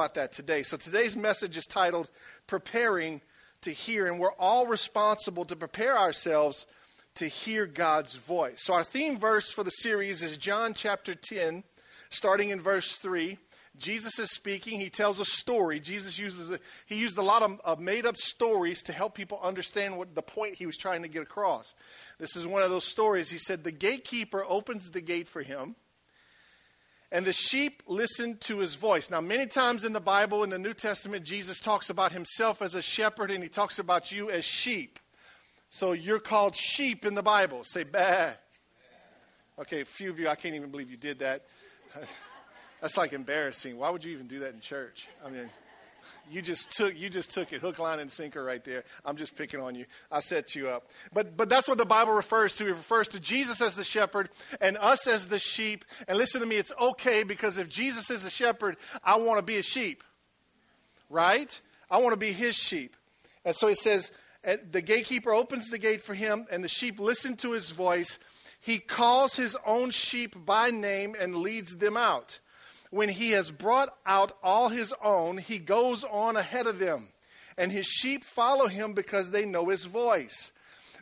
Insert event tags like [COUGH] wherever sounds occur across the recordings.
about that today. So today's message is titled Preparing to Hear, and we're all responsible to prepare ourselves to hear God's voice. So our theme verse for the series is John chapter 10, starting in verse 3. Jesus is speaking. He tells a story. Jesus uses a, he used a lot of, of made up stories to help people understand what the point he was trying to get across. This is one of those stories. He said, The gatekeeper opens the gate for him, and the sheep listen to his voice. Now, many times in the Bible, in the New Testament, Jesus talks about himself as a shepherd, and he talks about you as sheep. So you're called sheep in the Bible. Say, bah. Okay, a few of you, I can't even believe you did that. [LAUGHS] That's like embarrassing. Why would you even do that in church? I mean, you just took you just took it hook, line, and sinker right there. I'm just picking on you. I set you up. But but that's what the Bible refers to. It refers to Jesus as the shepherd and us as the sheep. And listen to me, it's okay because if Jesus is the shepherd, I want to be a sheep. Right? I want to be his sheep. And so it says, the gatekeeper opens the gate for him, and the sheep listen to his voice. He calls his own sheep by name and leads them out. When he has brought out all his own, he goes on ahead of them, and his sheep follow him because they know his voice.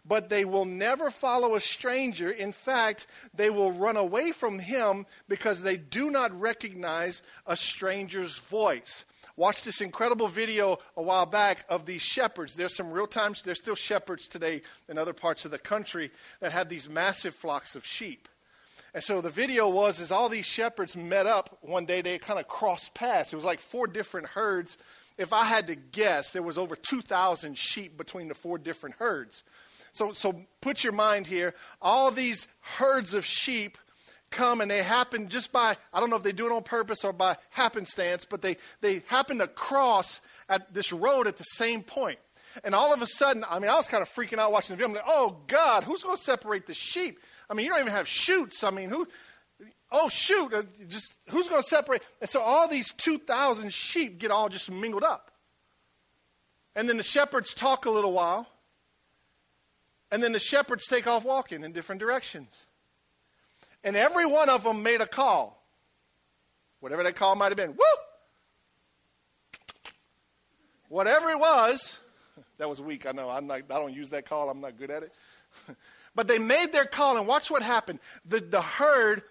But they will never follow a stranger. In fact, they will run away from him because they do not recognize a stranger's voice. Watch this incredible video a while back of these shepherds. There's some real times, there's still shepherds today in other parts of the country that have these massive flocks of sheep. And so the video was is all these shepherds met up one day. They kind of crossed paths. It was like four different herds. If I had to guess, there was over 2,000 sheep between the four different herds. So, so put your mind here. All these herds of sheep come and they happen just by, I don't know if they do it on purpose or by happenstance, but they, they happen to cross at this road at the same point. And all of a sudden, I mean, I was kind of freaking out watching the video. I'm like, oh, God, who's going to separate the sheep? I mean, you don't even have chutes. I mean, who? Oh, shoot! Uh, just who's going to separate? And so all these two thousand sheep get all just mingled up. And then the shepherds talk a little while. And then the shepherds take off walking in different directions. And every one of them made a call. Whatever that call might have been. Woo! Whatever it was, [LAUGHS] that was weak. I know. I'm not, I don't use that call. I'm not good at it. [LAUGHS] But they made their call, and watch what happened. The, the herd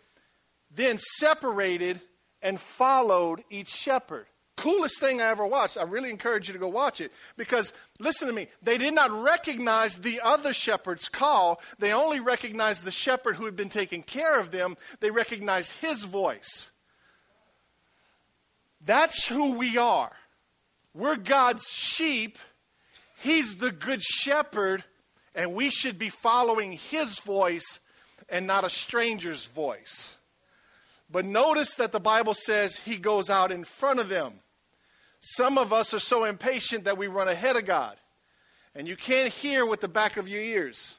then separated and followed each shepherd. Coolest thing I ever watched. I really encourage you to go watch it because, listen to me, they did not recognize the other shepherd's call. They only recognized the shepherd who had been taking care of them. They recognized his voice. That's who we are. We're God's sheep. He's the good shepherd and we should be following his voice and not a stranger's voice. But notice that the Bible says he goes out in front of them. Some of us are so impatient that we run ahead of God. And you can't hear with the back of your ears.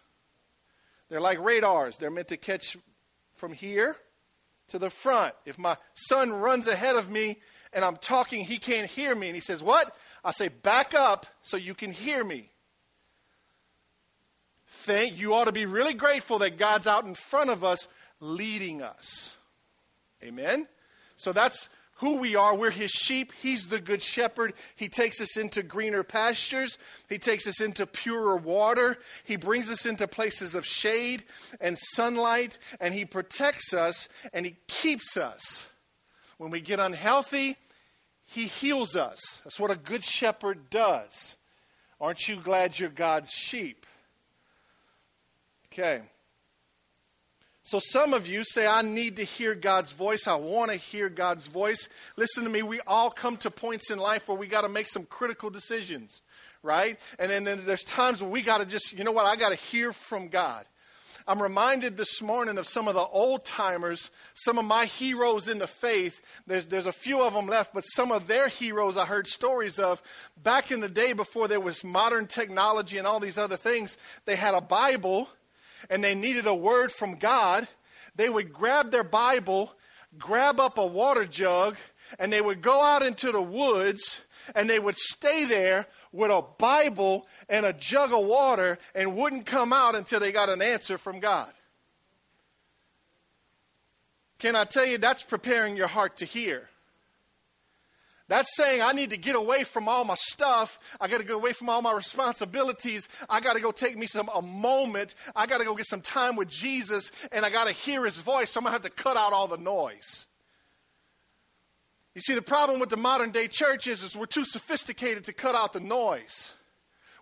They're like radars, they're meant to catch from here to the front. If my son runs ahead of me and I'm talking, he can't hear me. And he says, What? I say, Back up so you can hear me think you ought to be really grateful that God's out in front of us leading us. Amen? So that's who we are. We're his sheep. He's the good shepherd. He takes us into greener pastures. He takes us into purer water. He brings us into places of shade and sunlight. And he protects us and he keeps us. When we get unhealthy, he heals us. That's what a good shepherd does. Aren't you glad you're God's sheep? Okay. So some of you say, I need to hear God's voice. I want to hear God's voice. Listen to me. We all come to points in life where we got to make some critical decisions, right? And then, then there's times where we got to just, you know what? I got to hear from God. I'm reminded this morning of some of the old timers, some of my heroes in the faith. There's, there's a few of them left, but some of their heroes I heard stories of back in the day before there was modern technology and all these other things. They had a Bible and they needed a word from God, they would grab their Bible, grab up a water jug, and they would go out into the woods and they would stay there with a Bible and a jug of water and wouldn't come out until they got an answer from God. Can I tell you that's preparing your heart to hear? That's saying I need to get away from all my stuff. I got to go away from all my responsibilities. I got to go take me some a moment. I got to go get some time with Jesus and I got to hear his voice. So I'm going to have to cut out all the noise. You see, the problem with the modern day church is, is we're too sophisticated to cut out the noise.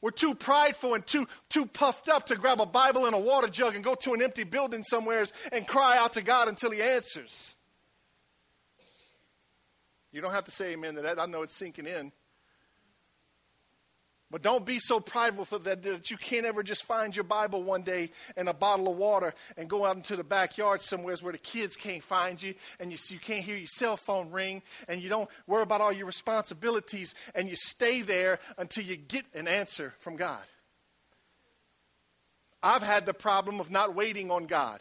We're too prideful and too, too puffed up to grab a Bible and a water jug and go to an empty building somewhere and cry out to God until He answers. You don't have to say amen to that. I know it's sinking in. But don't be so prideful that, that you can't ever just find your Bible one day and a bottle of water and go out into the backyard somewhere where the kids can't find you and you, you can't hear your cell phone ring and you don't worry about all your responsibilities and you stay there until you get an answer from God. I've had the problem of not waiting on God.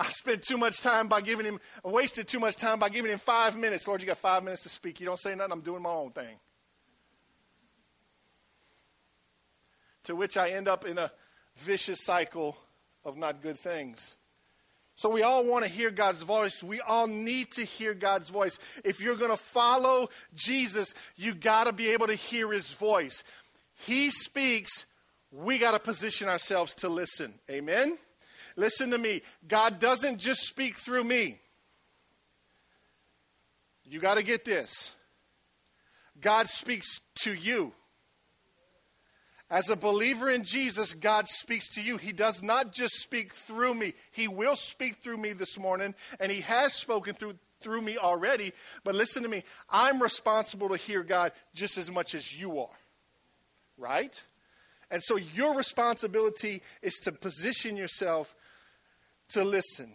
I spent too much time by giving him, I wasted too much time by giving him five minutes. Lord, you got five minutes to speak. You don't say nothing, I'm doing my own thing. to which I end up in a vicious cycle of not good things. So we all want to hear God's voice. We all need to hear God's voice. If you're going to follow Jesus, you got to be able to hear his voice. He speaks, we got to position ourselves to listen. Amen. Listen to me. God doesn't just speak through me. You got to get this. God speaks to you. As a believer in Jesus, God speaks to you. He does not just speak through me. He will speak through me this morning, and He has spoken through, through me already. But listen to me I'm responsible to hear God just as much as you are. Right? And so your responsibility is to position yourself to listen.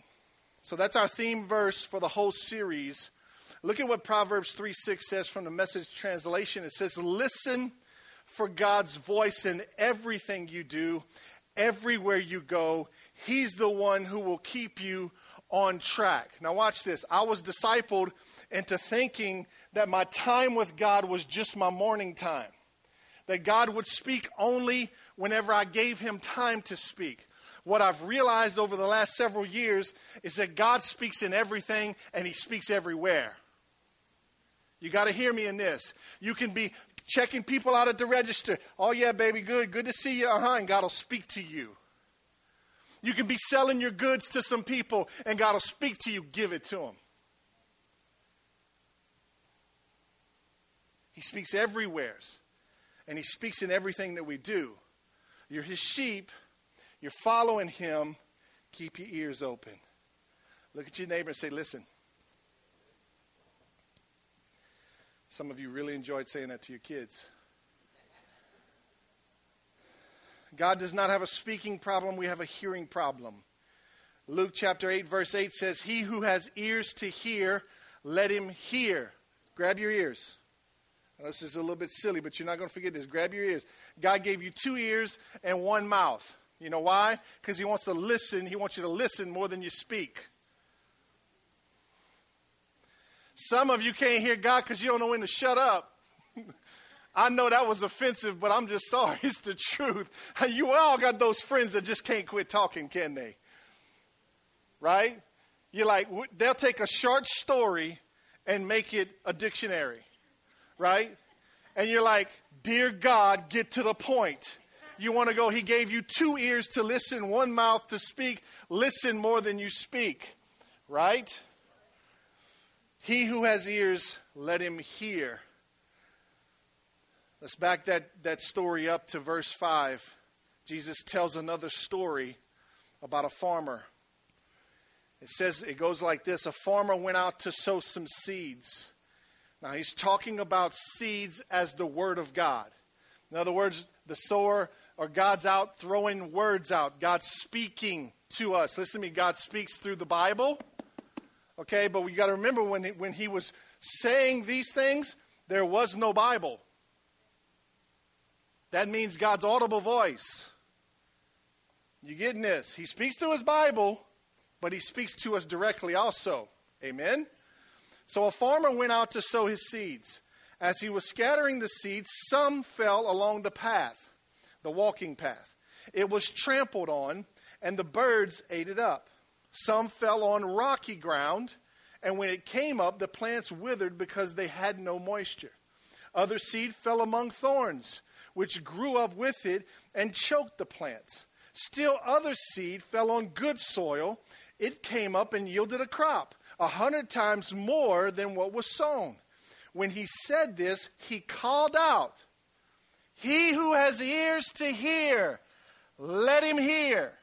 So that's our theme verse for the whole series. Look at what Proverbs 3 6 says from the message translation. It says, Listen for God's voice in everything you do, everywhere you go. He's the one who will keep you on track. Now, watch this. I was discipled into thinking that my time with God was just my morning time, that God would speak only whenever I gave him time to speak. What I've realized over the last several years is that God speaks in everything and he speaks everywhere. You got to hear me in this. You can be checking people out at the register. Oh, yeah, baby, good. Good to see you. Uh huh. And God will speak to you. You can be selling your goods to some people, and God will speak to you. Give it to them. He speaks everywhere, and He speaks in everything that we do. You're His sheep, you're following Him. Keep your ears open. Look at your neighbor and say, Listen, Some of you really enjoyed saying that to your kids. God does not have a speaking problem, we have a hearing problem. Luke chapter 8, verse 8 says, He who has ears to hear, let him hear. Grab your ears. Now, this is a little bit silly, but you're not going to forget this. Grab your ears. God gave you two ears and one mouth. You know why? Because He wants to listen. He wants you to listen more than you speak. Some of you can't hear God because you don't know when to shut up. [LAUGHS] I know that was offensive, but I'm just sorry. [LAUGHS] It's the truth. [LAUGHS] You all got those friends that just can't quit talking, can they? Right? You're like, they'll take a short story and make it a dictionary, right? And you're like, Dear God, get to the point. You want to go, He gave you two ears to listen, one mouth to speak. Listen more than you speak, right? He who has ears, let him hear. Let's back that, that story up to verse 5. Jesus tells another story about a farmer. It says, it goes like this A farmer went out to sow some seeds. Now, he's talking about seeds as the Word of God. In other words, the sower or God's out throwing words out, God's speaking to us. Listen to me, God speaks through the Bible. Okay, but we got to remember when he, when he was saying these things, there was no Bible. That means God's audible voice. You getting this? He speaks through his Bible, but he speaks to us directly also. Amen? So a farmer went out to sow his seeds. As he was scattering the seeds, some fell along the path, the walking path. It was trampled on, and the birds ate it up. Some fell on rocky ground, and when it came up, the plants withered because they had no moisture. Other seed fell among thorns, which grew up with it and choked the plants. Still, other seed fell on good soil. It came up and yielded a crop, a hundred times more than what was sown. When he said this, he called out, He who has ears to hear, let him hear.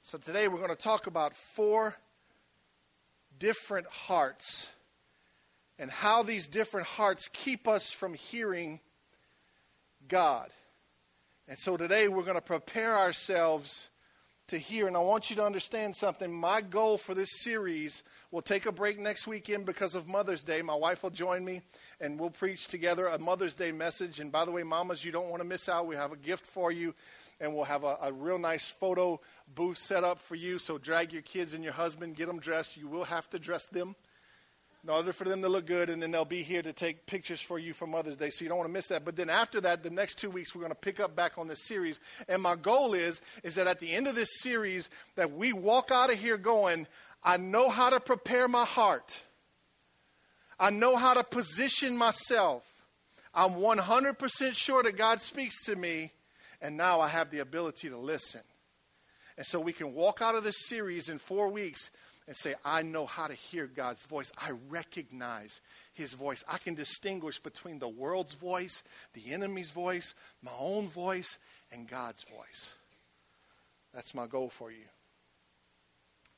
So today we're going to talk about four different hearts and how these different hearts keep us from hearing God. And so today we're going to prepare ourselves to hear. And I want you to understand something. My goal for this series We'll take a break next weekend because of Mother's Day. My wife will join me and we'll preach together a Mother's Day message. And by the way, mamas, you don't want to miss out. We have a gift for you and we'll have a, a real nice photo booth set up for you. So drag your kids and your husband, get them dressed. You will have to dress them in order for them to look good, and then they'll be here to take pictures for you for Mother's Day, so you don't want to miss that. But then after that, the next two weeks, we're going to pick up back on this series. And my goal is, is that at the end of this series, that we walk out of here going, I know how to prepare my heart. I know how to position myself. I'm 100% sure that God speaks to me, and now I have the ability to listen. And so we can walk out of this series in four weeks and say, I know how to hear God's voice. I recognize his voice. I can distinguish between the world's voice, the enemy's voice, my own voice, and God's voice. That's my goal for you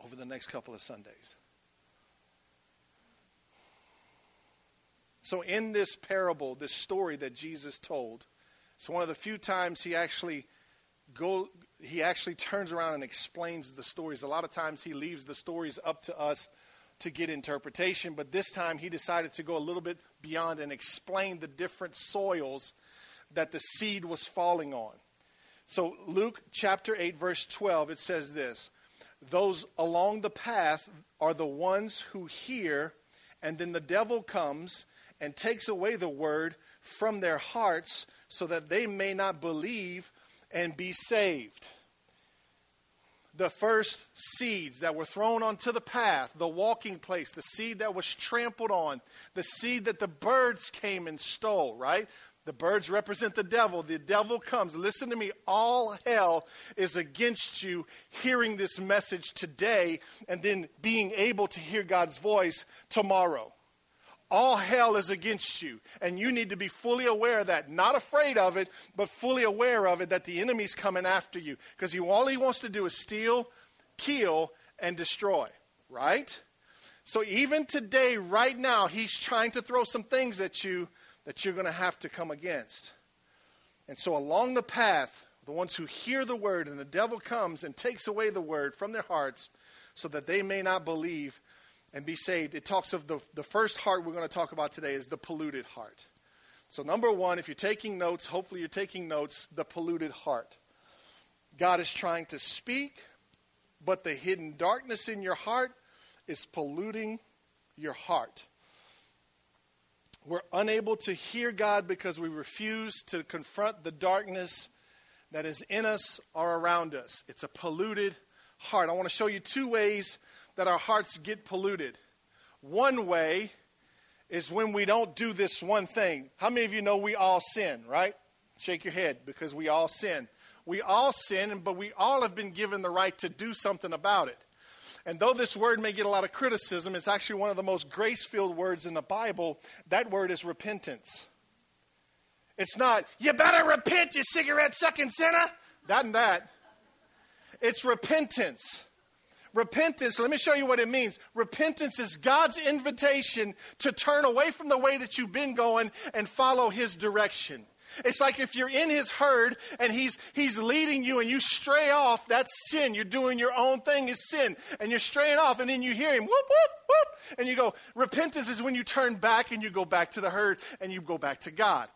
over the next couple of Sundays. So, in this parable, this story that Jesus told, it's one of the few times he actually go he actually turns around and explains the stories. A lot of times he leaves the stories up to us to get interpretation, but this time he decided to go a little bit beyond and explain the different soils that the seed was falling on. So, Luke chapter 8, verse 12, it says this those along the path are the ones who hear, and then the devil comes and takes away the word from their hearts so that they may not believe and be saved. The first seeds that were thrown onto the path, the walking place, the seed that was trampled on, the seed that the birds came and stole, right? The birds represent the devil. The devil comes. Listen to me. All hell is against you hearing this message today and then being able to hear God's voice tomorrow. All hell is against you. And you need to be fully aware of that. Not afraid of it, but fully aware of it that the enemy's coming after you. Because he, all he wants to do is steal, kill, and destroy. Right? So even today, right now, he's trying to throw some things at you that you're going to have to come against. And so, along the path, the ones who hear the word, and the devil comes and takes away the word from their hearts so that they may not believe and be saved. It talks of the, the first heart we're going to talk about today is the polluted heart. So, number one, if you're taking notes, hopefully you're taking notes, the polluted heart. God is trying to speak, but the hidden darkness in your heart is polluting your heart. We're unable to hear God because we refuse to confront the darkness that is in us or around us. It's a polluted heart. I want to show you two ways that our hearts get polluted. One way is when we don't do this one thing. How many of you know we all sin, right? Shake your head because we all sin. We all sin, but we all have been given the right to do something about it. And though this word may get a lot of criticism, it's actually one of the most grace filled words in the Bible. That word is repentance. It's not, you better repent, you cigarette sucking sinner. That and that. It's repentance. Repentance, let me show you what it means. Repentance is God's invitation to turn away from the way that you've been going and follow His direction. It's like if you're in his herd and he's, he's leading you and you stray off, that's sin. You're doing your own thing is sin. And you're straying off and then you hear him, whoop, whoop, whoop. And you go, repentance is when you turn back and you go back to the herd and you go back to God.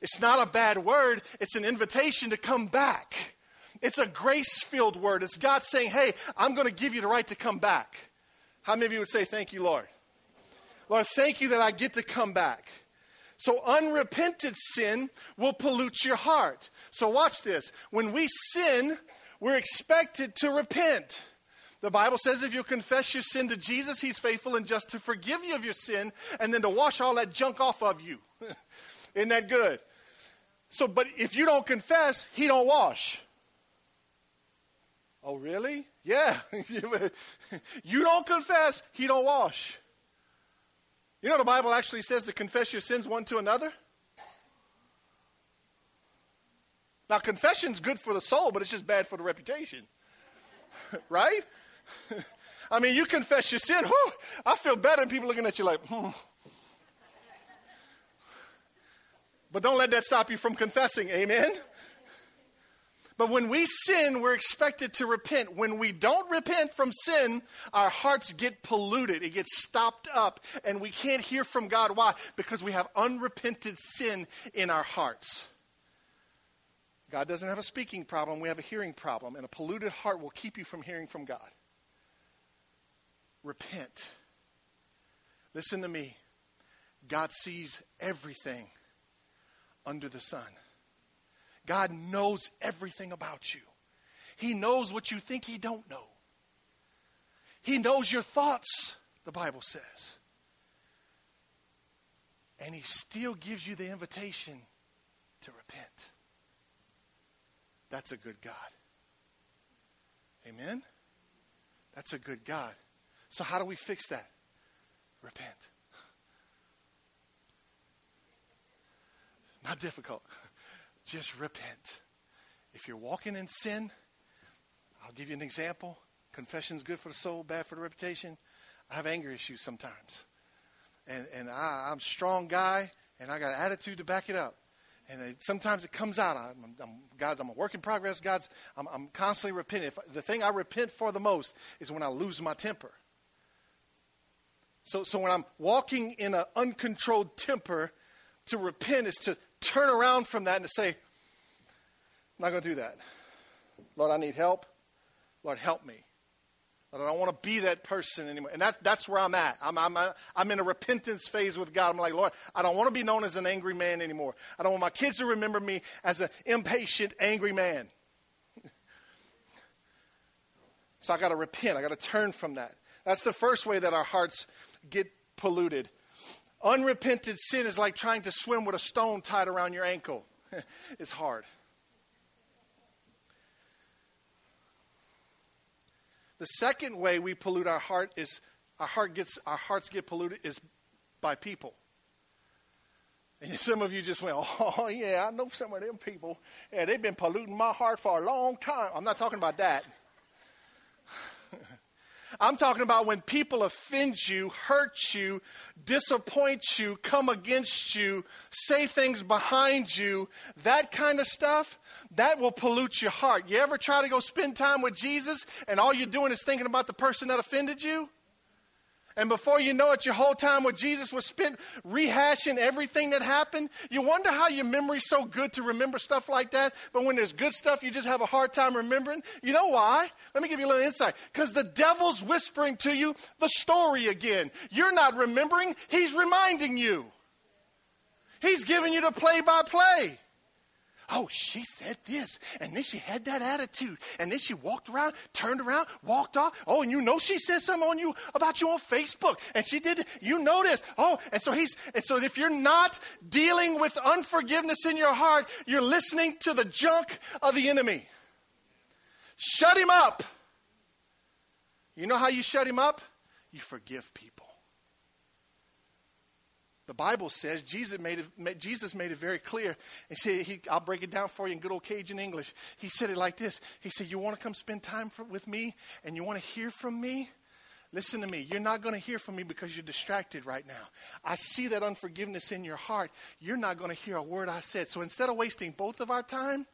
It's not a bad word. It's an invitation to come back. It's a grace filled word. It's God saying, hey, I'm going to give you the right to come back. How many of you would say, thank you, Lord? Lord, thank you that I get to come back. So unrepented sin will pollute your heart. So watch this. When we sin, we're expected to repent. The Bible says if you confess your sin to Jesus, He's faithful and just to forgive you of your sin and then to wash all that junk off of you. [LAUGHS] Isn't that good? So, but if you don't confess, He don't wash. Oh, really? Yeah. [LAUGHS] you don't confess, He don't wash. You know the Bible actually says to confess your sins one to another? Now, confession's good for the soul, but it's just bad for the reputation. [LAUGHS] right? [LAUGHS] I mean, you confess your sin. Whew, I feel better than people looking at you like, hmm. But don't let that stop you from confessing. Amen? But when we sin, we're expected to repent. When we don't repent from sin, our hearts get polluted. It gets stopped up, and we can't hear from God. Why? Because we have unrepented sin in our hearts. God doesn't have a speaking problem, we have a hearing problem, and a polluted heart will keep you from hearing from God. Repent. Listen to me. God sees everything under the sun. God knows everything about you. He knows what you think he don't know. He knows your thoughts, the Bible says. And he still gives you the invitation to repent. That's a good God. Amen? That's a good God. So, how do we fix that? Repent. [LAUGHS] Not difficult. [LAUGHS] Just repent. If you're walking in sin, I'll give you an example. Confession's good for the soul, bad for the reputation. I have anger issues sometimes. And, and I, I'm a strong guy, and I got an attitude to back it up. And it, sometimes it comes out. I'm, I'm, God, I'm a work in progress. God's, I'm, I'm constantly repenting. If, the thing I repent for the most is when I lose my temper. So, so when I'm walking in an uncontrolled temper, to repent is to turn around from that and to say, I'm not going to do that. Lord, I need help. Lord, help me. Lord, I don't want to be that person anymore. And that, that's where I'm at. I'm, I'm, I'm in a repentance phase with God. I'm like, Lord, I don't want to be known as an angry man anymore. I don't want my kids to remember me as an impatient, angry man. [LAUGHS] so I got to repent. I got to turn from that. That's the first way that our hearts get polluted. Unrepented sin is like trying to swim with a stone tied around your ankle. [LAUGHS] it's hard. The second way we pollute our heart is our heart gets our hearts get polluted is by people. And [LAUGHS] some of you just went, oh yeah, I know some of them people. Yeah, they've been polluting my heart for a long time. I'm not talking about that. I'm talking about when people offend you, hurt you, disappoint you, come against you, say things behind you, that kind of stuff, that will pollute your heart. You ever try to go spend time with Jesus and all you're doing is thinking about the person that offended you? And before you know it, your whole time with Jesus was spent rehashing everything that happened. You wonder how your memory's so good to remember stuff like that, but when there's good stuff, you just have a hard time remembering. You know why? Let me give you a little insight. Because the devil's whispering to you the story again. You're not remembering, he's reminding you. He's giving you the play by play. Oh, she said this, and then she had that attitude, and then she walked around, turned around, walked off. Oh, and you know she said something on you about you on Facebook, and she did. You this. Oh, and so he's and so if you're not dealing with unforgiveness in your heart, you're listening to the junk of the enemy. Shut him up. You know how you shut him up? You forgive people. The Bible says Jesus made it, Jesus made it very clear. And he, I'll break it down for you in good old Cajun English. He said it like this. He said, "You want to come spend time for, with me, and you want to hear from me." Listen to me. You're not going to hear from me because you're distracted right now. I see that unforgiveness in your heart. You're not going to hear a word I said. So instead of wasting both of our time,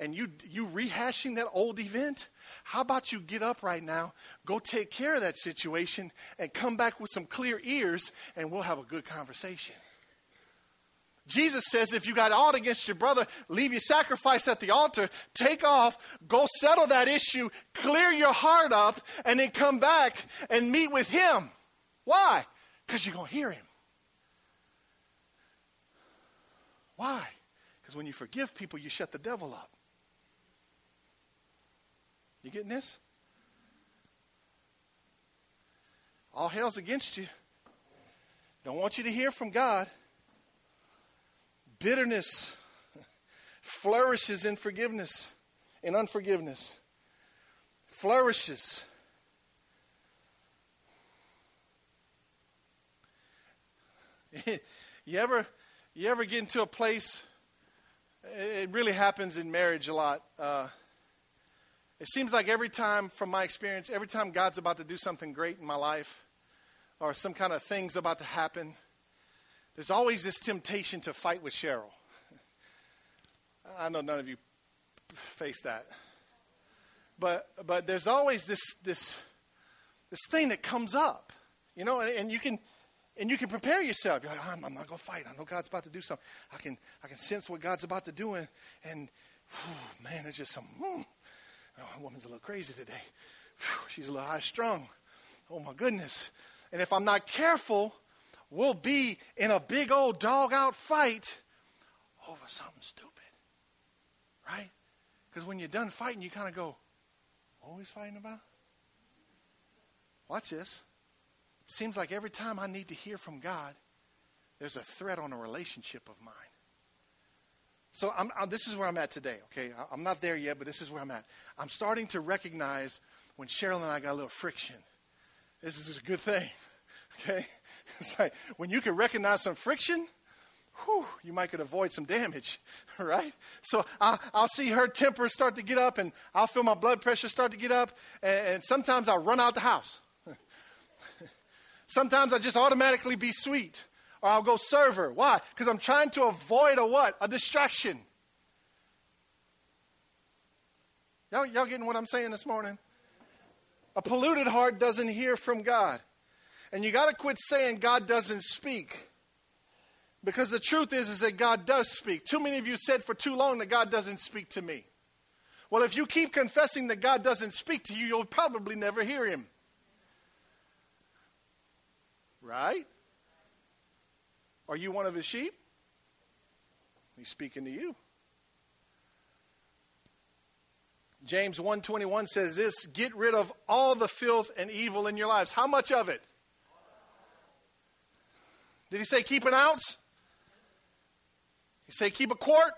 and you you rehashing that old event, how about you get up right now, go take care of that situation, and come back with some clear ears, and we'll have a good conversation. Jesus says if you got aught against your brother, leave your sacrifice at the altar, take off, go settle that issue, clear your heart up, and then come back and meet with him. Why? Because you're going to hear him. Why? Because when you forgive people, you shut the devil up. You getting this? all hell's against you. Don't want you to hear from God. Bitterness [LAUGHS] flourishes in forgiveness, in unforgiveness. Flourishes. [LAUGHS] you ever you ever get into a place it really happens in marriage a lot uh, it seems like every time from my experience every time god's about to do something great in my life or some kind of thing's about to happen there's always this temptation to fight with cheryl [LAUGHS] i know none of you face that but but there's always this this this thing that comes up you know and, and you can and you can prepare yourself. You're like, I'm, I'm not going to fight. I know God's about to do something. I can, I can sense what God's about to do. And, and whew, man, there's just some, hmm. Oh, woman's a little crazy today. Whew, she's a little high strung. Oh, my goodness. And if I'm not careful, we'll be in a big old dog out fight over something stupid. Right? Because when you're done fighting, you kind of go, what are we fighting about? Watch this seems like every time I need to hear from God, there's a threat on a relationship of mine. So I'm, I'm, this is where I'm at today, okay? I'm not there yet, but this is where I'm at. I'm starting to recognize when Cheryl and I got a little friction. This is a good thing, [LAUGHS] okay? It's like when you can recognize some friction, whew, you might could avoid some damage, [LAUGHS] right? So I'll, I'll, see her temper start to get up, and I'll feel my blood pressure start to get up, and, and sometimes I'll run out the house. [LAUGHS] Sometimes I just automatically be sweet or I'll go server. Why? Because I'm trying to avoid a what? A distraction. Y'all, y'all getting what I'm saying this morning? A polluted heart doesn't hear from God. And you got to quit saying God doesn't speak. Because the truth is, is that God does speak. Too many of you said for too long that God doesn't speak to me. Well, if you keep confessing that God doesn't speak to you, you'll probably never hear him. Right? Are you one of his sheep? He's speaking to you. James 121 says this, get rid of all the filth and evil in your lives. How much of it? Did he say keep an ounce? He say keep a quart?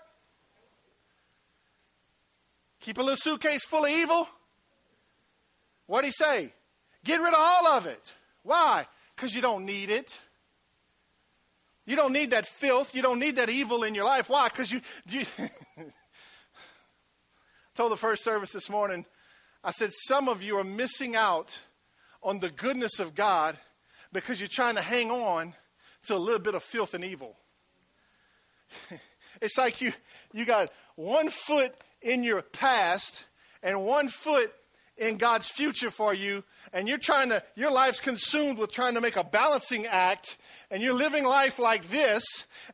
Keep a little suitcase full of evil? What did he say? Get rid of all of it. Why? Because you don't need it. You don't need that filth. You don't need that evil in your life. Why? Because you. you [LAUGHS] told the first service this morning, I said, some of you are missing out on the goodness of God because you're trying to hang on to a little bit of filth and evil. [LAUGHS] it's like you, you got one foot in your past and one foot in God's future for you, and you're trying to, your life's consumed with trying to make a balancing act, and you're living life like this,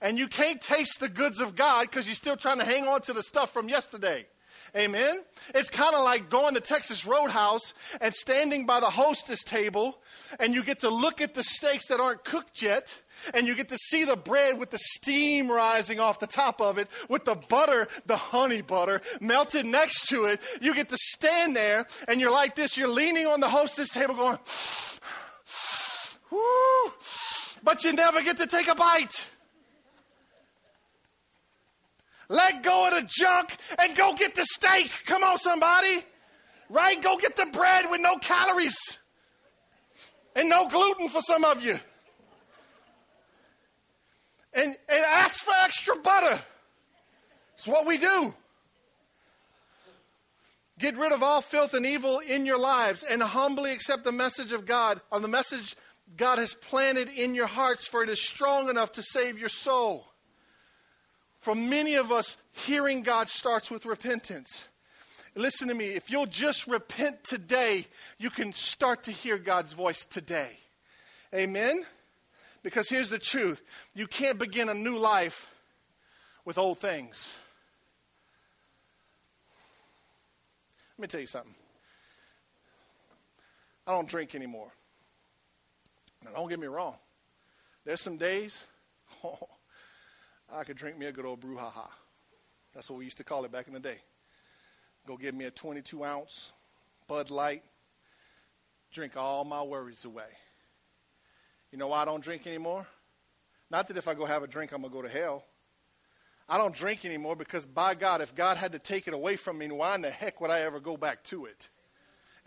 and you can't taste the goods of God because you're still trying to hang on to the stuff from yesterday. Amen? It's kind of like going to Texas Roadhouse and standing by the hostess table, and you get to look at the steaks that aren't cooked yet, and you get to see the bread with the steam rising off the top of it, with the butter, the honey butter, melted next to it. You get to stand there, and you're like this. You're leaning on the hostess table going, whoo, but you never get to take a bite. Let go of the junk and go get the steak. Come on, somebody. Right? Go get the bread with no calories and no gluten for some of you. And, and ask for extra butter. It's what we do. Get rid of all filth and evil in your lives and humbly accept the message of God or the message God has planted in your hearts, for it is strong enough to save your soul. For many of us, hearing God starts with repentance. Listen to me, if you'll just repent today, you can start to hear God's voice today. Amen? Because here's the truth you can't begin a new life with old things. Let me tell you something. I don't drink anymore. Now, don't get me wrong. There's some days, [LAUGHS] oh, I could drink me a good old brouhaha. That's what we used to call it back in the day. Go get me a 22 ounce Bud Light, drink all my worries away. You know why I don't drink anymore? Not that if I go have a drink, I'm going to go to hell. I don't drink anymore because, by God, if God had to take it away from me, why in the heck would I ever go back to it?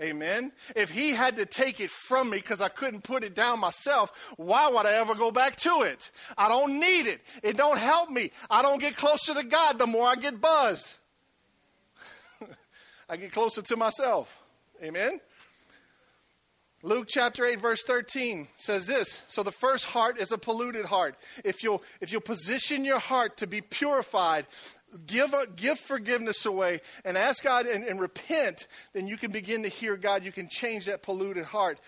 Amen. If He had to take it from me because I couldn't put it down myself, why would I ever go back to it? I don't need it. It don't help me. I don't get closer to God the more I get buzzed. [LAUGHS] I get closer to myself. Amen. Luke chapter 8 verse 13 says this, so the first heart is a polluted heart. If you'll if you'll position your heart to be purified, give give forgiveness away and ask God and, and repent, then you can begin to hear God. You can change that polluted heart.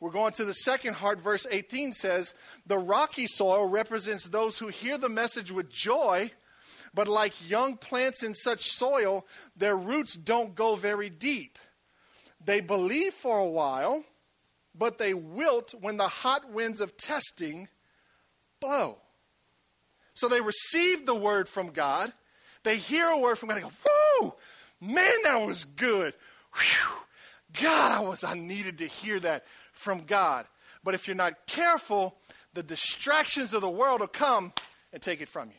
We're going to the second heart. Verse 18 says, The rocky soil represents those who hear the message with joy, but like young plants in such soil, their roots don't go very deep. They believe for a while, but they wilt when the hot winds of testing blow. So they receive the word from God. They hear a word from God. They go, "Whoa, man, that was good. Whew. God, I was I needed to hear that from God." But if you're not careful, the distractions of the world will come and take it from you.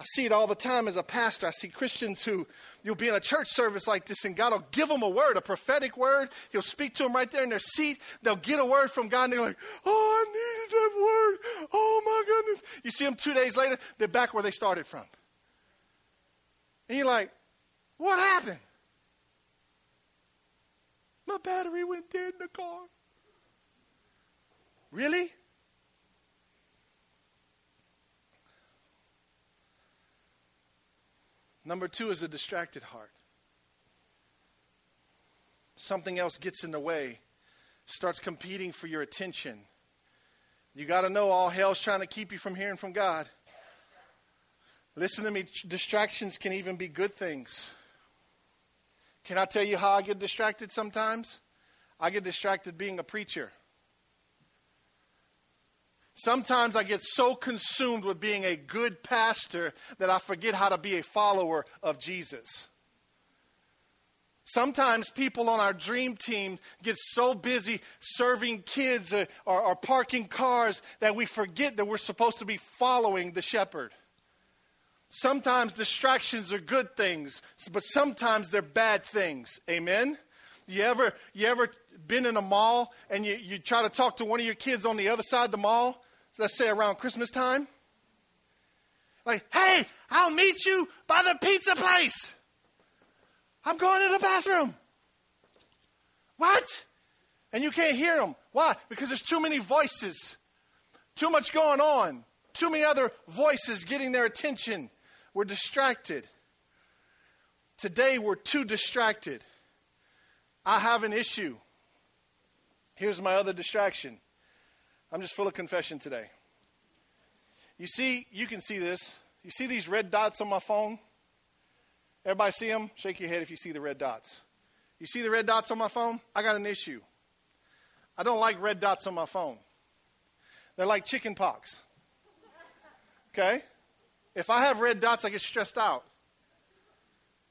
I see it all the time as a pastor. I see Christians who you'll be in a church service like this, and God will give them a word, a prophetic word. He'll speak to them right there in their seat. They'll get a word from God, and they're like, Oh, I needed that word. Oh, my goodness. You see them two days later, they're back where they started from. And you're like, What happened? My battery went dead in the car. Really? Number two is a distracted heart. Something else gets in the way, starts competing for your attention. You got to know all hell's trying to keep you from hearing from God. Listen to me, distractions can even be good things. Can I tell you how I get distracted sometimes? I get distracted being a preacher. Sometimes I get so consumed with being a good pastor that I forget how to be a follower of Jesus. Sometimes people on our dream team get so busy serving kids or, or, or, parking cars that we forget that we're supposed to be following the shepherd. Sometimes distractions are good things, but sometimes they're bad things. Amen? You ever, you ever been in a mall and you, you try to talk to one of your kids on the other side of the mall let's say around Christmas time. Like, hey, I'll meet you by the pizza place. I'm going to the bathroom. What? And you can't hear them. Why? Because there's too many voices, too much going on, too many other voices getting their attention. We're distracted. Today, we're too distracted. I have an issue. Here's my other distraction I'm just full of confession today. You see, you can see this. You see these red dots on my phone? Everybody see them? Shake your head if you see the red dots. You see the red dots on my phone? I got an issue. I don't like red dots on my phone. They're like chicken pox. Okay? If I have red dots, I get stressed out.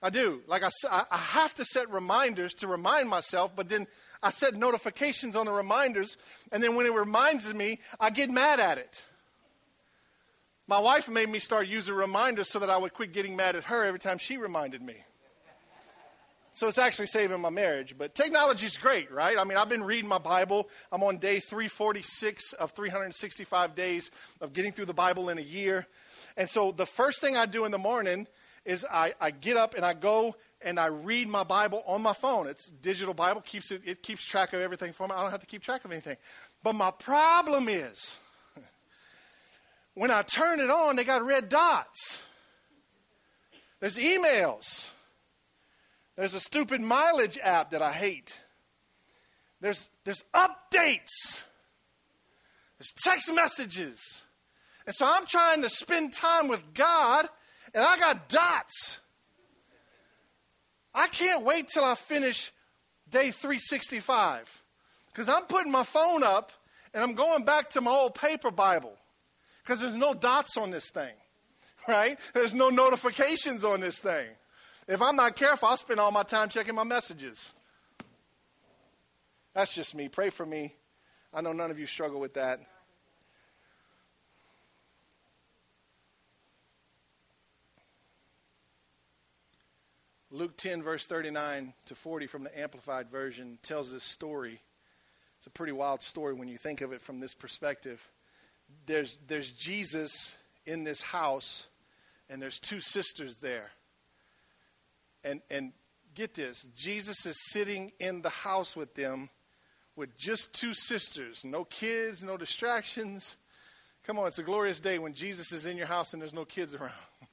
I do. Like I, I have to set reminders to remind myself, but then I set notifications on the reminders, and then when it reminds me, I get mad at it. My wife made me start using reminders so that I would quit getting mad at her every time she reminded me. So it's actually saving my marriage. But technology is great, right? I mean, I've been reading my Bible. I'm on day 346 of 365 days of getting through the Bible in a year. And so the first thing I do in the morning is I, I get up and I go and I read my Bible on my phone. It's digital Bible, keeps it, it keeps track of everything for me. I don't have to keep track of anything. But my problem is when I turn it on, they got red dots. There's emails. There's a stupid mileage app that I hate. There's, there's updates. There's text messages. And so I'm trying to spend time with God, and I got dots. I can't wait till I finish day 365 because I'm putting my phone up and I'm going back to my old paper Bible because there's no dots on this thing, right? There's no notifications on this thing. If I'm not careful, I'll spend all my time checking my messages. That's just me. Pray for me. I know none of you struggle with that. Luke 10, verse 39 to 40 from the Amplified Version tells this story. It's a pretty wild story when you think of it from this perspective. There's, there's Jesus in this house, and there's two sisters there. And, and get this Jesus is sitting in the house with them with just two sisters, no kids, no distractions. Come on, it's a glorious day when Jesus is in your house and there's no kids around. [LAUGHS]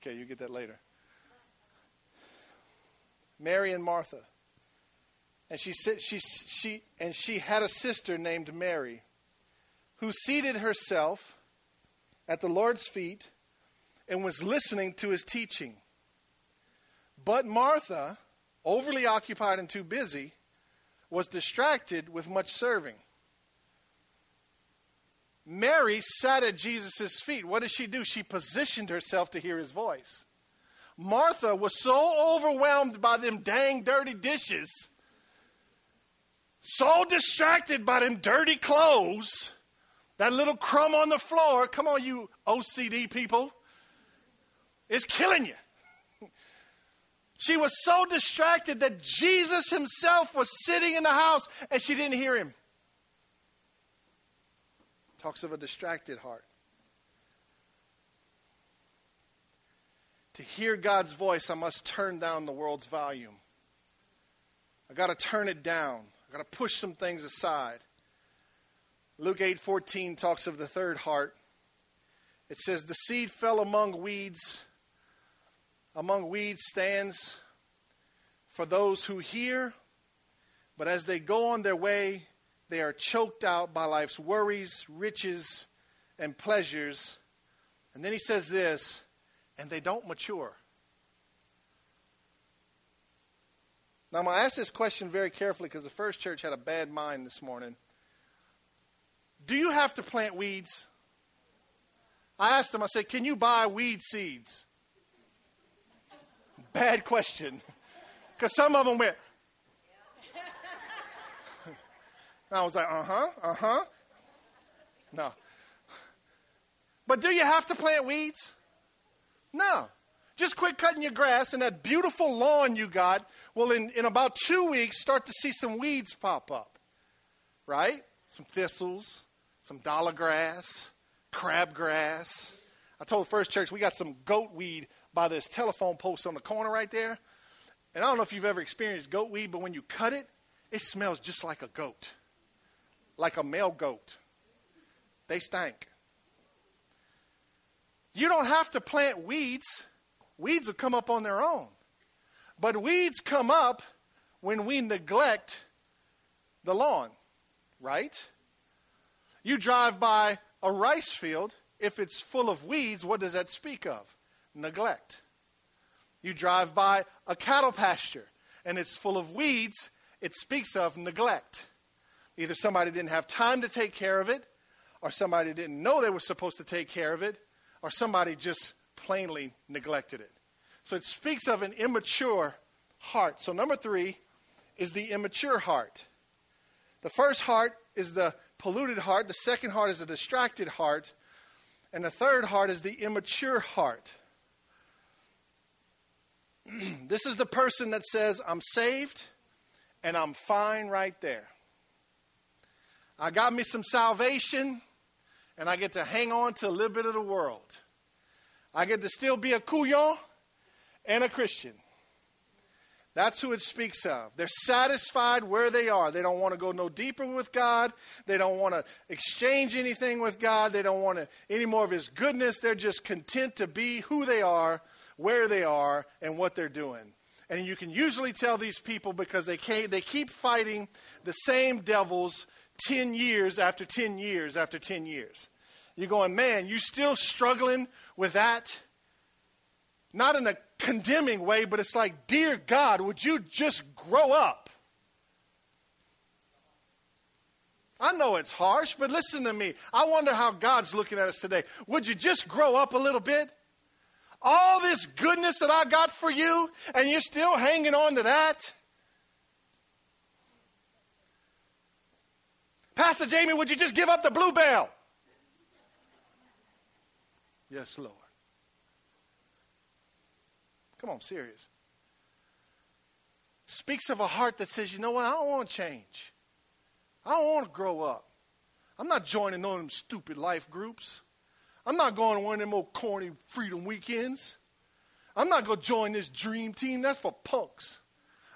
Okay, you get that later. Mary and Martha. And she she she and she had a sister named Mary who seated herself at the Lord's feet and was listening to his teaching. But Martha, overly occupied and too busy, was distracted with much serving. Mary sat at Jesus' feet. What did she do? She positioned herself to hear his voice. Martha was so overwhelmed by them dang dirty dishes, so distracted by them dirty clothes, that little crumb on the floor. Come on, you OCD people. It's killing you. She was so distracted that Jesus himself was sitting in the house and she didn't hear him. Talks of a distracted heart. To hear God's voice, I must turn down the world's volume. I got to turn it down. I got to push some things aside. Luke 8:14 talks of the third heart. It says the seed fell among weeds. Among weeds stands for those who hear, but as they go on their way, they are choked out by life's worries, riches, and pleasures. And then he says this, and they don't mature. Now, I'm going to ask this question very carefully because the first church had a bad mind this morning. Do you have to plant weeds? I asked them, I said, can you buy weed seeds? Bad question. Because some of them went, And I was like, uh huh, uh huh. No. But do you have to plant weeds? No. Just quit cutting your grass, and that beautiful lawn you got will, in, in about two weeks, start to see some weeds pop up. Right? Some thistles, some dollar grass, crabgrass. I told first church we got some goat weed by this telephone post on the corner right there. And I don't know if you've ever experienced goat weed, but when you cut it, it smells just like a goat like a male goat. They stank. You don't have to plant weeds, weeds will come up on their own. But weeds come up when we neglect the lawn, right? You drive by a rice field, if it's full of weeds, what does that speak of? Neglect. You drive by a cattle pasture and it's full of weeds, it speaks of neglect. Either somebody didn't have time to take care of it, or somebody didn't know they were supposed to take care of it, or somebody just plainly neglected it. So it speaks of an immature heart. So, number three is the immature heart. The first heart is the polluted heart, the second heart is a distracted heart, and the third heart is the immature heart. [CLEARS THROAT] this is the person that says, I'm saved and I'm fine right there. I got me some salvation, and I get to hang on to a little bit of the world. I get to still be a couillon and a Christian. That's who it speaks of. They're satisfied where they are. They don't want to go no deeper with God. They don't want to exchange anything with God. They don't want to, any more of His goodness. They're just content to be who they are, where they are, and what they're doing. And you can usually tell these people because they, they keep fighting the same devils 10 years after 10 years after 10 years. You're going, man, you still struggling with that? Not in a condemning way, but it's like, dear God, would you just grow up? I know it's harsh, but listen to me. I wonder how God's looking at us today. Would you just grow up a little bit? All this goodness that I got for you, and you're still hanging on to that? Pastor Jamie, would you just give up the bluebell? Yes, Lord. Come on, serious. Speaks of a heart that says, you know what, I don't want to change. I don't want to grow up. I'm not joining one of them stupid life groups. I'm not going to one of them old corny freedom weekends. I'm not going to join this dream team. That's for punks.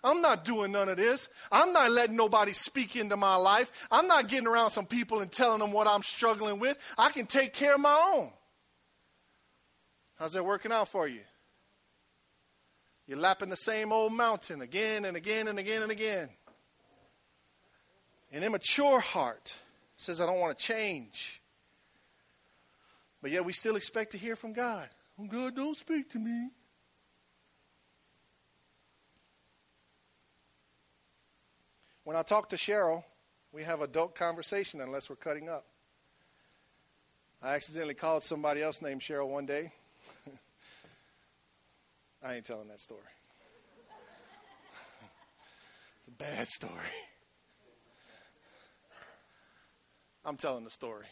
I'm not doing none of this. I'm not letting nobody speak into my life. I'm not getting around some people and telling them what I'm struggling with. I can take care of my own. How's that working out for you? You're lapping the same old mountain again and again and again and again. An immature heart says, I don't want to change. But yet we still expect to hear from God. Oh, God, don't speak to me. When I talk to Cheryl, we have adult conversation unless we're cutting up. I accidentally called somebody else named Cheryl one day. [LAUGHS] I ain't telling that story. [LAUGHS] it's a bad story. [LAUGHS] I'm telling the story.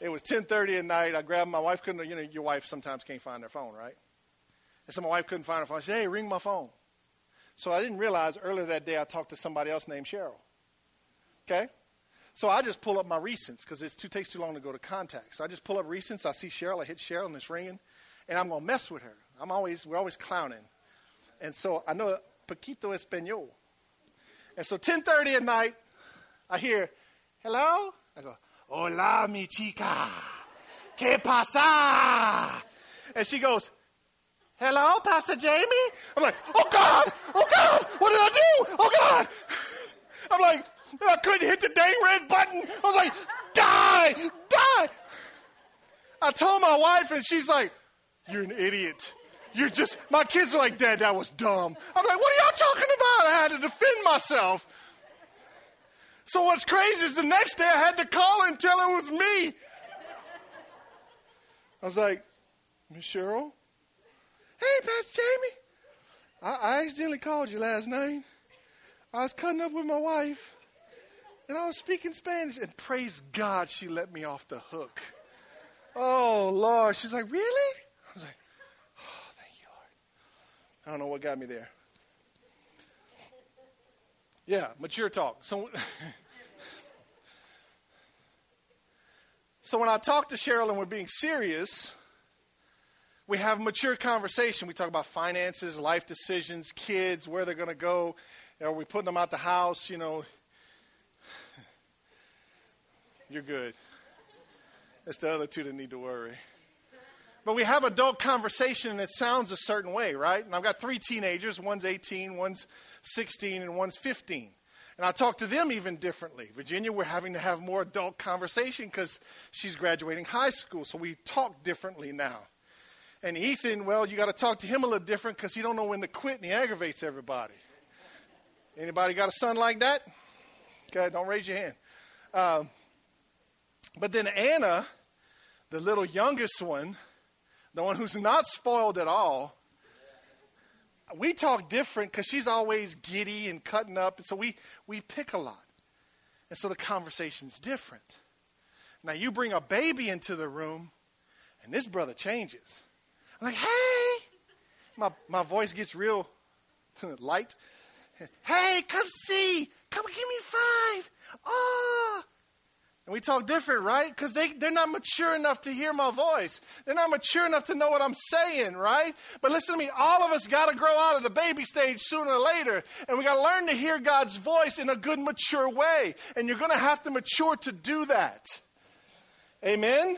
It was 10:30 at night. I grabbed my wife. Couldn't you know your wife sometimes can't find their phone, right? And so my wife couldn't find her phone. She said, "Hey, ring my phone." So I didn't realize earlier that day I talked to somebody else named Cheryl. Okay? So I just pull up my recents because it too, takes too long to go to contacts. So I just pull up recents. I see Cheryl. I hit Cheryl and it's ringing. And I'm going to mess with her. I'm always, we're always clowning. And so I know Paquito Espanol. And so 10.30 at night, I hear, hello? I go, hola, mi chica. ¿Qué pasa? And she goes, Hello, Pastor Jamie? I'm like, oh God, oh God, what did I do? Oh God. I'm like, I couldn't hit the dang red button. I was like, die, die. I told my wife, and she's like, you're an idiot. You're just, my kids are like, Dad, that was dumb. I'm like, what are y'all talking about? I had to defend myself. So what's crazy is the next day I had to call her and tell her it was me. I was like, Miss Cheryl? Hey, Pastor Jamie. I, accidentally called you last night. I was cutting up with my wife, and I was speaking Spanish, and praise God she let me off the hook. Oh, Lord. She's like, Really? I was like, Oh, thank you, Lord. I don't know what got me there. Yeah, mature talk. So, [LAUGHS] so when I talk to Cheryl and we're being serious, we have mature conversation. We talk about finances, life decisions, kids, where they're going to go. Are we putting them out the house? You know, you're good. It's the other two that need to worry. But we have adult conversation and it sounds a certain way, right? And I've got three teenagers one's 18, one's 16, and one's 15. And I talk to them even differently. Virginia, we're having to have more adult conversation because she's graduating high school, so we talk differently now. And Ethan, well, you got to talk to him a little different because he don't know when to quit and he aggravates everybody. Anybody got a son like that? Okay, don't raise your hand. Um, but then Anna, the little youngest one, the one who's not spoiled at all, we talk different because she's always giddy and cutting up, and so we, we pick a lot. And so the conversation's different. Now you bring a baby into the room, and this brother changes. Like, hey, my, my voice gets real [LAUGHS] light. Hey, come see. Come give me five. Oh. And we talk different, right? Because they, they're not mature enough to hear my voice. They're not mature enough to know what I'm saying, right? But listen to me, all of us got to grow out of the baby stage sooner or later. And we got to learn to hear God's voice in a good, mature way. And you're going to have to mature to do that. Amen?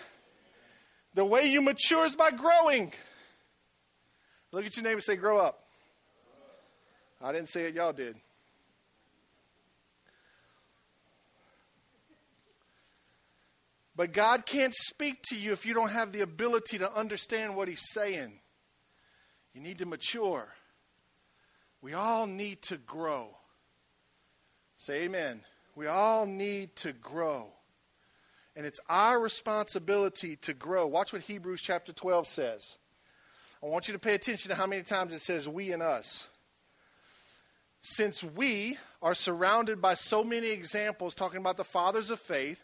The way you mature is by growing. Look at your name and say, Grow up. I didn't say it, y'all did. But God can't speak to you if you don't have the ability to understand what He's saying. You need to mature. We all need to grow. Say amen. We all need to grow. And it's our responsibility to grow. Watch what Hebrews chapter 12 says. I want you to pay attention to how many times it says we and us. since we are surrounded by so many examples talking about the fathers of faith,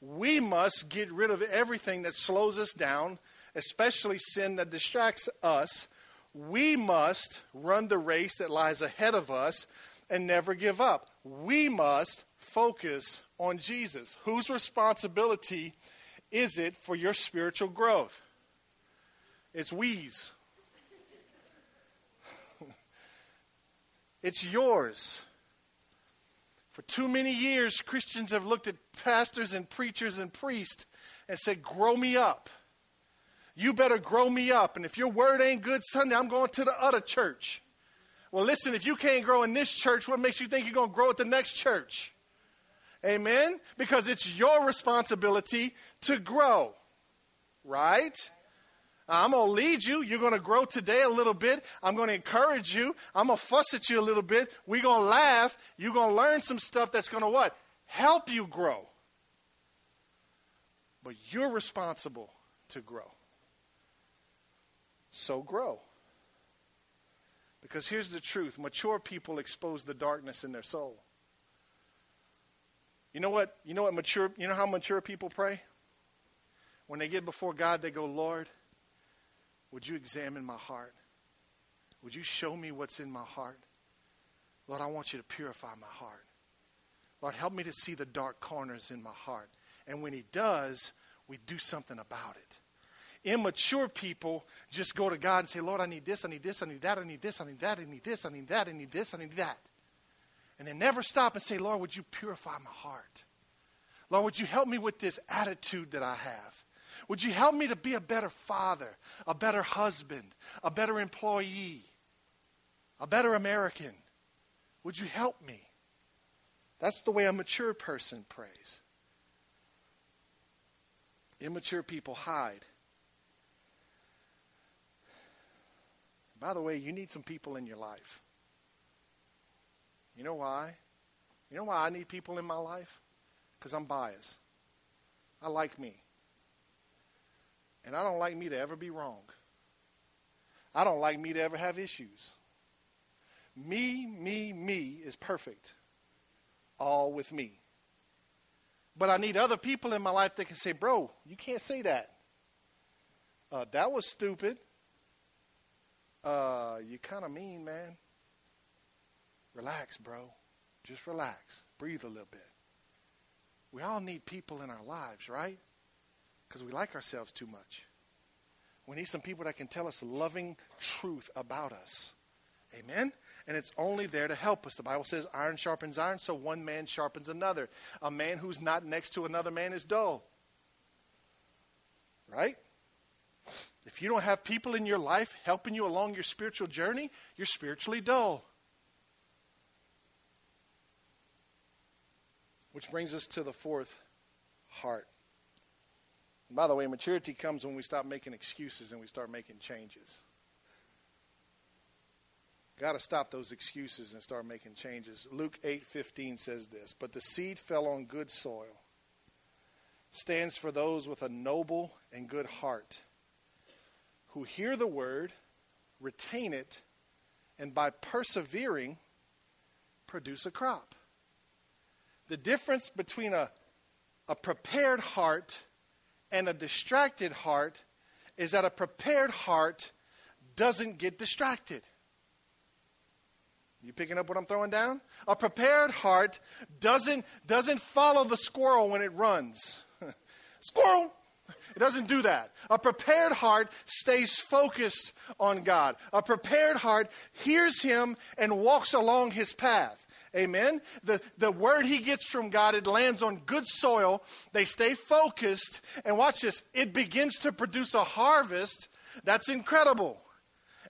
we must get rid of everything that slows us down, especially sin that distracts us. We must run the race that lies ahead of us and never give up. We must focus on Jesus. Whose responsibility is it for your spiritual growth? It's we's. It's yours. For too many years, Christians have looked at pastors and preachers and priests and said, Grow me up. You better grow me up. And if your word ain't good Sunday, I'm going to the other church. Well, listen, if you can't grow in this church, what makes you think you're going to grow at the next church? Amen? Because it's your responsibility to grow, right? Uh, I'm going to lead you. You're going to grow today a little bit. I'm going to encourage you. I'm going to fuss at you a little bit. We're going to laugh. You're going to learn some stuff that's going to what? Help you grow. But you're responsible to grow. So grow. Because here's the truth mature people expose the darkness in their soul. You know what? You know what mature you know how mature people pray? When they get before God, they go, Lord, would you examine my heart? Would you show me what's in my heart? Lord, I want you to purify my heart. Lord, help me to see the dark corners in my heart. And when He does, we do something about it. Immature people just go to God and say, Lord, I need this, I need this, I need that, I need this, I need that, I need this, I need that, I need this, I need that. And they never stop and say, Lord, would you purify my heart? Lord, would you help me with this attitude that I have? Would you help me to be a better father, a better husband, a better employee, a better American? Would you help me? That's the way a mature person prays. Immature people hide. By the way, you need some people in your life you know why? You know why I need people in my life? Because I'm biased. I like me. And I don't like me to ever be wrong. I don't like me to ever have issues. Me, me, me is perfect. All with me. But I need other people in my life that can say, bro, you can't say that. Uh, that was stupid. Uh, you kind of mean, man. Relax, bro. Just relax. Breathe a little bit. We all need people in our lives, right? Because we like ourselves too much. We need some people that can tell us loving truth about us. Amen? And it's only there to help us. The Bible says iron sharpens iron, so one man sharpens another. A man who's not next to another man is dull. Right? If you don't have people in your life helping you along your spiritual journey, you're spiritually dull. Which brings us to the fourth heart. By the way, maturity comes when we stop making excuses and we start making changes. Got to stop those excuses and start making changes. Luke 8:15 says this, "But the seed fell on good soil." Stands for those with a noble and good heart who hear the word, retain it, and by persevering produce a crop. The difference between a, a prepared heart and a distracted heart is that a prepared heart doesn't get distracted. You picking up what I'm throwing down? A prepared heart doesn't, doesn't follow the squirrel when it runs. [LAUGHS] squirrel! It doesn't do that. A prepared heart stays focused on God. A prepared heart hears Him and walks along His path. Amen. The, the word he gets from God, it lands on good soil. They stay focused. And watch this it begins to produce a harvest that's incredible.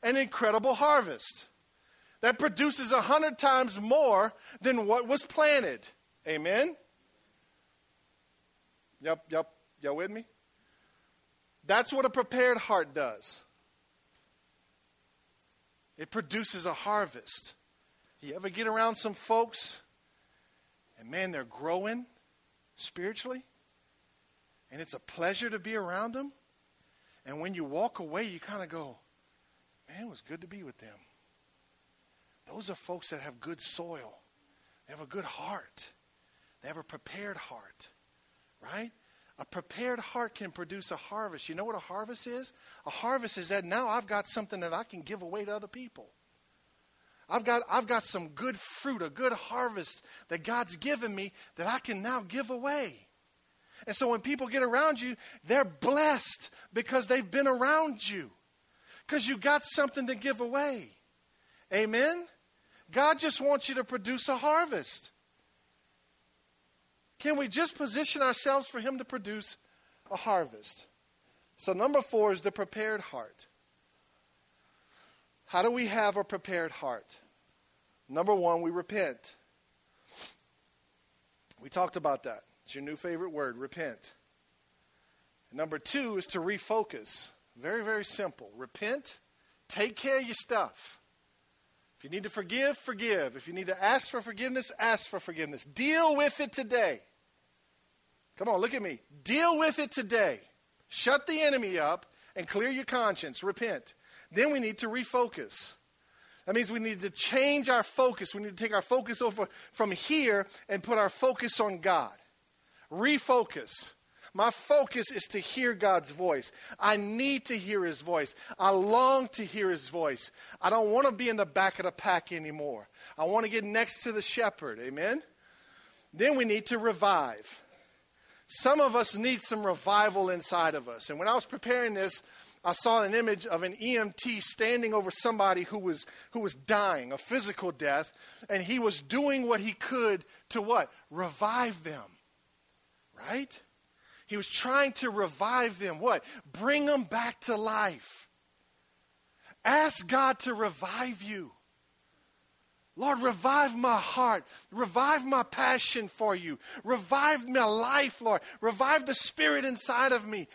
An incredible harvest that produces a hundred times more than what was planted. Amen. Yep, yep. Y'all with me? That's what a prepared heart does. It produces a harvest. You ever get around some folks and man, they're growing spiritually? And it's a pleasure to be around them. And when you walk away, you kind of go, man, it was good to be with them. Those are folks that have good soil. They have a good heart. They have a prepared heart, right? A prepared heart can produce a harvest. You know what a harvest is? A harvest is that now I've got something that I can give away to other people. I've got, I've got some good fruit, a good harvest that God's given me that I can now give away. And so when people get around you, they're blessed because they've been around you, because you got something to give away. Amen? God just wants you to produce a harvest. Can we just position ourselves for Him to produce a harvest? So, number four is the prepared heart. How do we have a prepared heart? Number one, we repent. We talked about that. It's your new favorite word, repent. number two is to refocus. Very, very simple. Repent, take care of your stuff. If you need to forgive, forgive. If you need to ask for forgiveness, ask for forgiveness. Deal with it today. Come on, look at me. Deal with it today. Shut the enemy up and clear your conscience. Repent. Then we need to refocus. That means we need to change our focus. We need to take our focus over from here and put our focus on God. Refocus. My focus is to hear God's voice. I need to hear His voice. I long to hear His voice. I don't want to be in the back of the pack anymore. I want to get next to the shepherd. Amen? Then we need to revive. Some of us need some revival inside of us. And when I was preparing this, I saw an image of an EMT standing over somebody who was, who was dying, a physical death, and he was doing what he could to what? Revive them. Right? He was trying to revive them. What? Bring them back to life. Ask God to revive you. Lord, revive my heart. Revive my passion for you. Revive my life, Lord. Revive the spirit inside of me.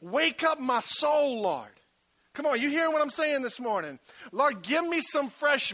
Wake up my soul, Lord. Come on, you hearing what I'm saying this morning? Lord, give me some fresh